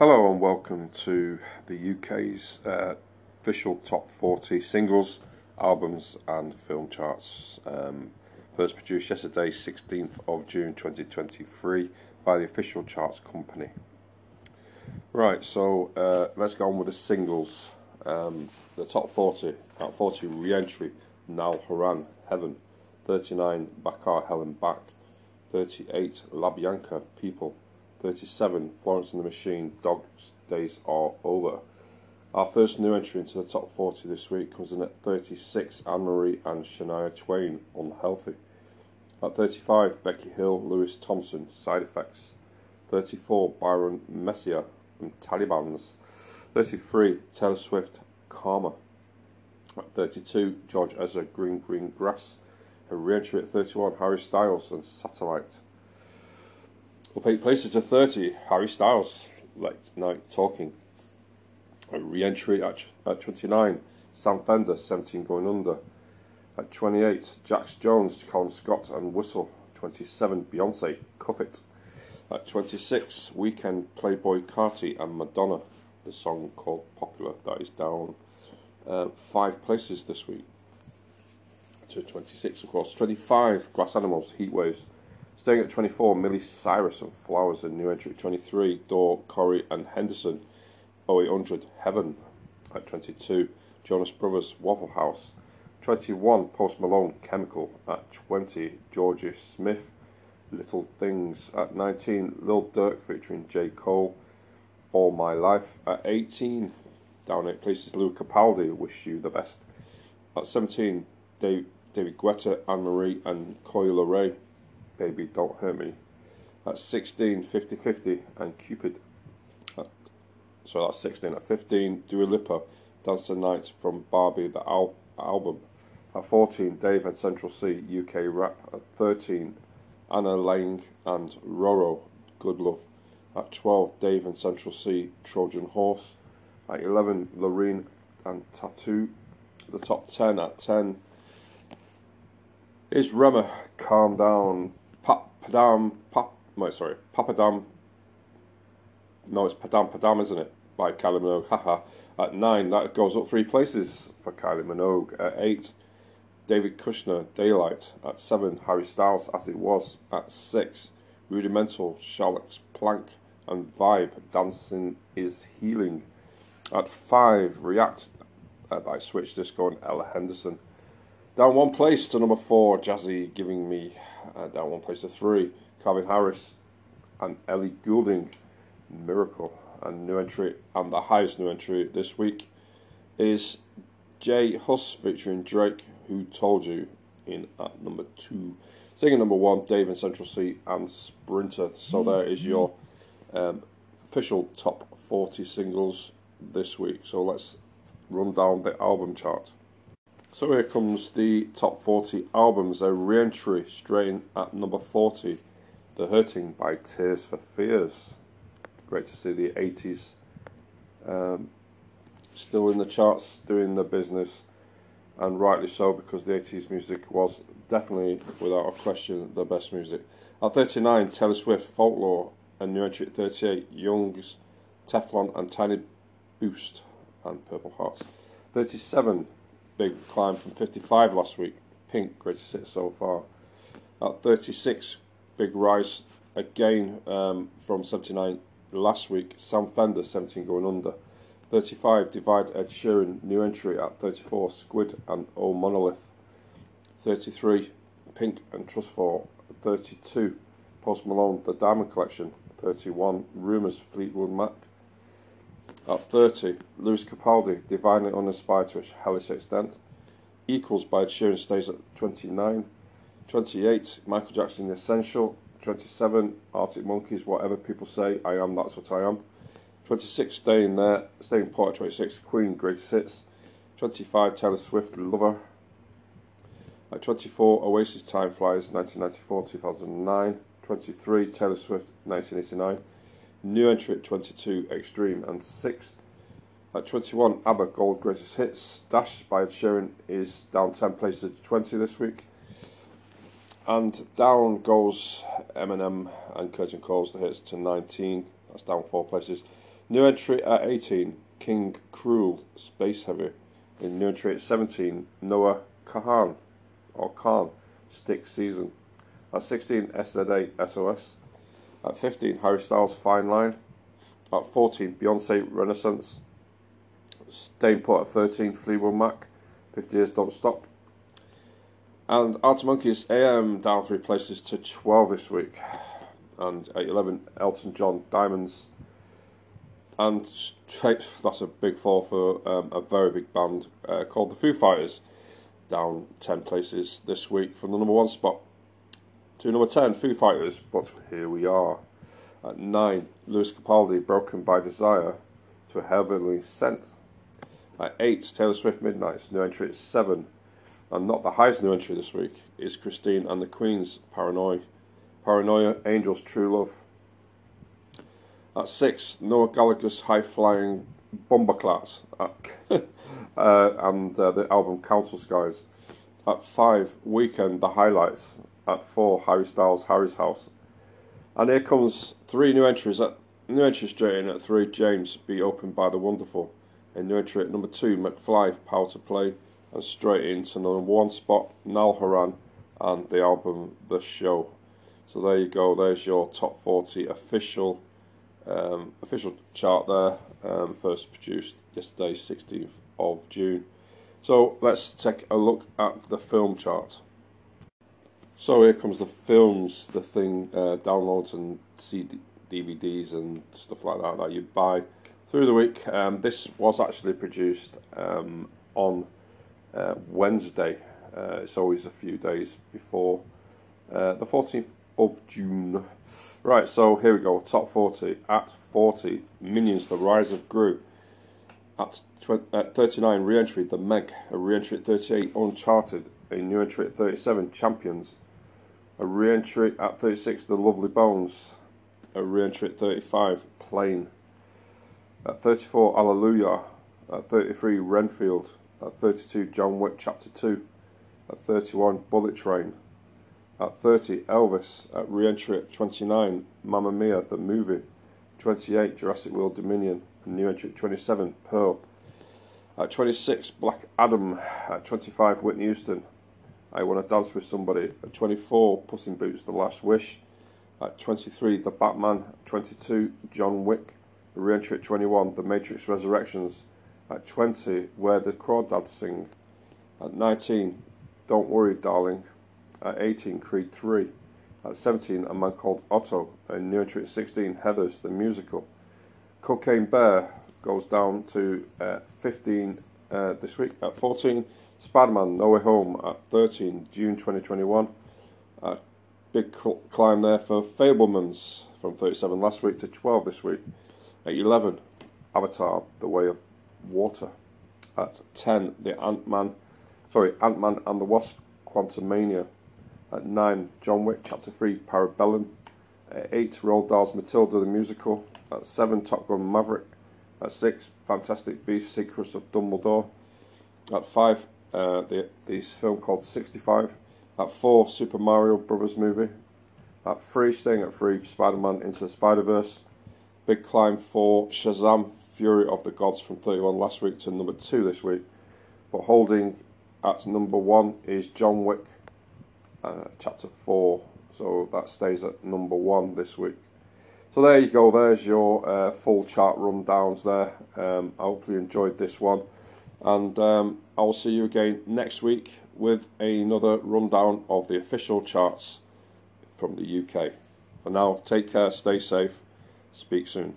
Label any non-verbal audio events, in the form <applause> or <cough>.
Hello and welcome to the UK's uh, official top 40 singles, albums, and film charts. Um, first produced yesterday, 16th of June 2023, by the official charts company. Right, so uh, let's go on with the singles. Um, the top 40, at 40, re entry, Niall Horan, Heaven. 39, Bakar, Hell N Back. 38, Libianca, People. 37, Florence and the Machine, Dog's Days Are Over. Our first new entry into the top 40 this week comes in at 36, Anne Marie and Shania Twain, Unhealthy. At 35, Becky Hill, Lewis Thompson, Side Effects. 34, Byron Messia and Talibans. 33, Taylor Swift, Karma. At 32, George Ezra, Green Green Grass. A re-entry at 31, Harry Styles and Satellite. Up eight places to 30, Harry Styles, Late Night Talking. A re entry at, at 29, Sam Fender, 17 Going Under. At 28, Jax Jones, Calum Scott and Whistle. 27, Beyonce, Cuff It. At 26, Weeknd, Playboi Carti and Madonna. The song called Popular, that is down uh, five places this week. To 26, of course. 25, Glass Animals, Heat Waves. Staying at 24, Miley Cyrus and Flowers and new entry. 23, Dawe, Corry and Henderson, 0800 Heaven. At 22, Jonas Brothers Waffle House, 21, Post Malone Chemical. At 20, Jorja Smith, Little Things. At 19, Lil Durk featuring J. Cole, All My Life. At 18, down 8 places, Lou Capaldi, Wish You the Best, at 17, Dave, David Guetta, Anne Marie and Coi Leray, Baby Don't Hurt Me. At 16, 50 50, and Cupid. So that's 16. At 15, Dua Lipa, Dance the Night from Barbie, the al- album. At 14, Dave and Central Cee, UK Rap. At 13, Anna Lang and Roro, Good Love. At 12, Dave and Central Cee, Trojan Horse. At 11, Loreen and Tattoo. The top 10 at 10 is Rema, Calm Down. Padam, Pap, no, sorry, Papadam. No, it's Padam Padam, isn't it? By Kylie Minogue. Haha. At nine, that goes up three places for Kylie Minogue. At eight, David Kushner, Daylight. At seven, Harry Styles, As It Was. At six, Rudimental, Charlotte Plank and Vibe, Dancing is Healing. At five, React uh, by Switch Disco and Ella Henderson. Down one place to number four, Jazzy giving me uh, down one place to three. Calvin Harris and Ellie Goulding, Miracle. And new entry, and the highest new entry this week is J Hus featuring Drake, Who Told You, in at number two. Singing number one, Dave and Central Cee and Sprinter. So there is your um, official top 40 singles this week. So let's run down the album chart. So here comes the top 40 albums. A re entry straight in at number 40 The Hurting by Tears for Fears. Great to see the 80s um, still in the charts, doing the business, and rightly so because the 80s music was definitely, without a question, the best music. At 39, Taylor Swift, Folklore, and new entry at 38, Young's, Teflon, and Tiny Boost, and Purple Hearts. 37, big climb from 55 last week. Pink, great to sit so far. At 36, big rise again um, from 79 last week. Sam Fender, 17 going under. 35, Divide Ed Sheeran, new entry at 34, Squid and O Monolith. 33, Pink and Trustfall. 32, Post Malone, The Diamond Collection. 31, Rumours, Fleetwood Mac. At 30, Lewis Capaldi, Divinely Uninspired to a Hellish Extent. Equals by Sheeran stays at 29. 28, Michael Jackson Essential. 27, Arctic Monkeys, whatever people say, I am, that's what I am. 26, staying there, staying put at 26, Queen, Greatest Hits. 25, Taylor Swift, Lover. At 24, Oasis Time Flies, 1994 2009. 23, Taylor Swift, 1989. New entry at 22, Extreme. And 6, at 21, ABBA Gold Greatest Hits. Dash by Sheeran is down 10 places to 20 this week. And down goes Eminem and Curtain Calls the Hits to 19. That's down 4 places. New entry at 18, King Krule, Space Heavy. In new entry at 17, Noah Kahan, or Khan, Stick Season. At 16, SZA SOS. At 15, Harry Styles Fine Line. At 14, Beyonce Renaissance. Staying put at 13, Fleetwood Mac. 50 Years Don't Stop. And Arctic Monkeys AM down three places to 12 this week. And at 11, Elton John Diamonds. And straight, that's a big fall for um, a very big band uh, called the Foo Fighters. Down 10 places this week from the number one spot to number 10, Foo Fighters. But here we are. At 9, Lewis Capaldi, Broken by Desire to a Heavenly Sent. At 8, Taylor Swift Midnights, new entry at 7. And not the highest new entry this week is Christine and the Queens, Paranoia. Paranoia, Angels, True Love. At 6, Noah Gallagher's High Flying Bomberclats <laughs> uh, and uh, the album Council Skies. At 5, Weeknd, The Highlights. At 4, Harry Styles, Harry's House. And here comes three new entries. At new entry straight in at 3, James, Be Open by the Wonderful. And new entry at number 2, McFly, Power to Play and straight into number one spot, Niall Horan and the album The Show. So there you go. There's your top 40 official um, official chart there. Um, first produced yesterday, 16th of June. So let's take a look at the film chart. So here comes the films, the thing, uh, downloads and CD, DVDs and stuff like that that you buy through the week. Um, this was actually produced um, on uh, Wednesday. Uh, it's always a few days before uh, the 14th of June. Right, so here we go. Top 40. At 40, Minions, The Rise of Gru. At, at 39, re entry, The Meg. A re entry at 38, Uncharted. A new entry at 37, Champions. A re entry at 36, The Lovely Bones. A re entry at 35, Plane. At 34, Hallelujah. At 33, Renfield. At 32, John Wick Chapter 2. At 31, Bullet Train. At 30, Elvis. At re-entry at 29, Mamma Mia, the movie. 28, Jurassic World Dominion. And new entry at 27, Pearl. At 26, Black Adam. At 25, Whitney Houston. I Want to Dance with Somebody. At 24, Puss in Boots, The Last Wish. At 23, The Batman. At 22, John Wick. Re-entry at 21, The Matrix Resurrections. At 20, Where the Crawdads Sing. At 19, Don't Worry Darling. At 18, Creed 3. At 17, A Man Called Otto. And new entry at 16, Heathers, the musical. Cocaine Bear goes down to uh, 15 uh, this week. At 14, Spider-Man No Way Home. At 13, Dune 2021. Uh, big cl- climb there for Fabelmans from 37 last week to 12 this week. At 11, Avatar, The Way of Water. At 10, the Ant-Man, sorry, Ant-Man and the Wasp, Quantumania. At 9, John Wick, Chapter 3, Parabellum. At 8, Roald Dahl's Matilda the Musical. At 7, Top Gun Maverick. At 6, Fantastic Beasts, Secrets of Dumbledore. At 5, uh, the, this film called 65. At 4, Super Mario Brothers movie. At 3, staying at 3, Spider-Man Into the Spider-Verse. Big climb for Shazam Fury of the Gods from 31 last week to number 2 this week. But holding at number 1 is John Wick, uh, chapter 4. So that stays at number 1 this week. So there you go, there's your uh, full chart rundowns there. Um, I hope you enjoyed this one. And um, I'll see you again next week with another rundown of the official charts from the UK. For now, take care, stay safe, speak soon.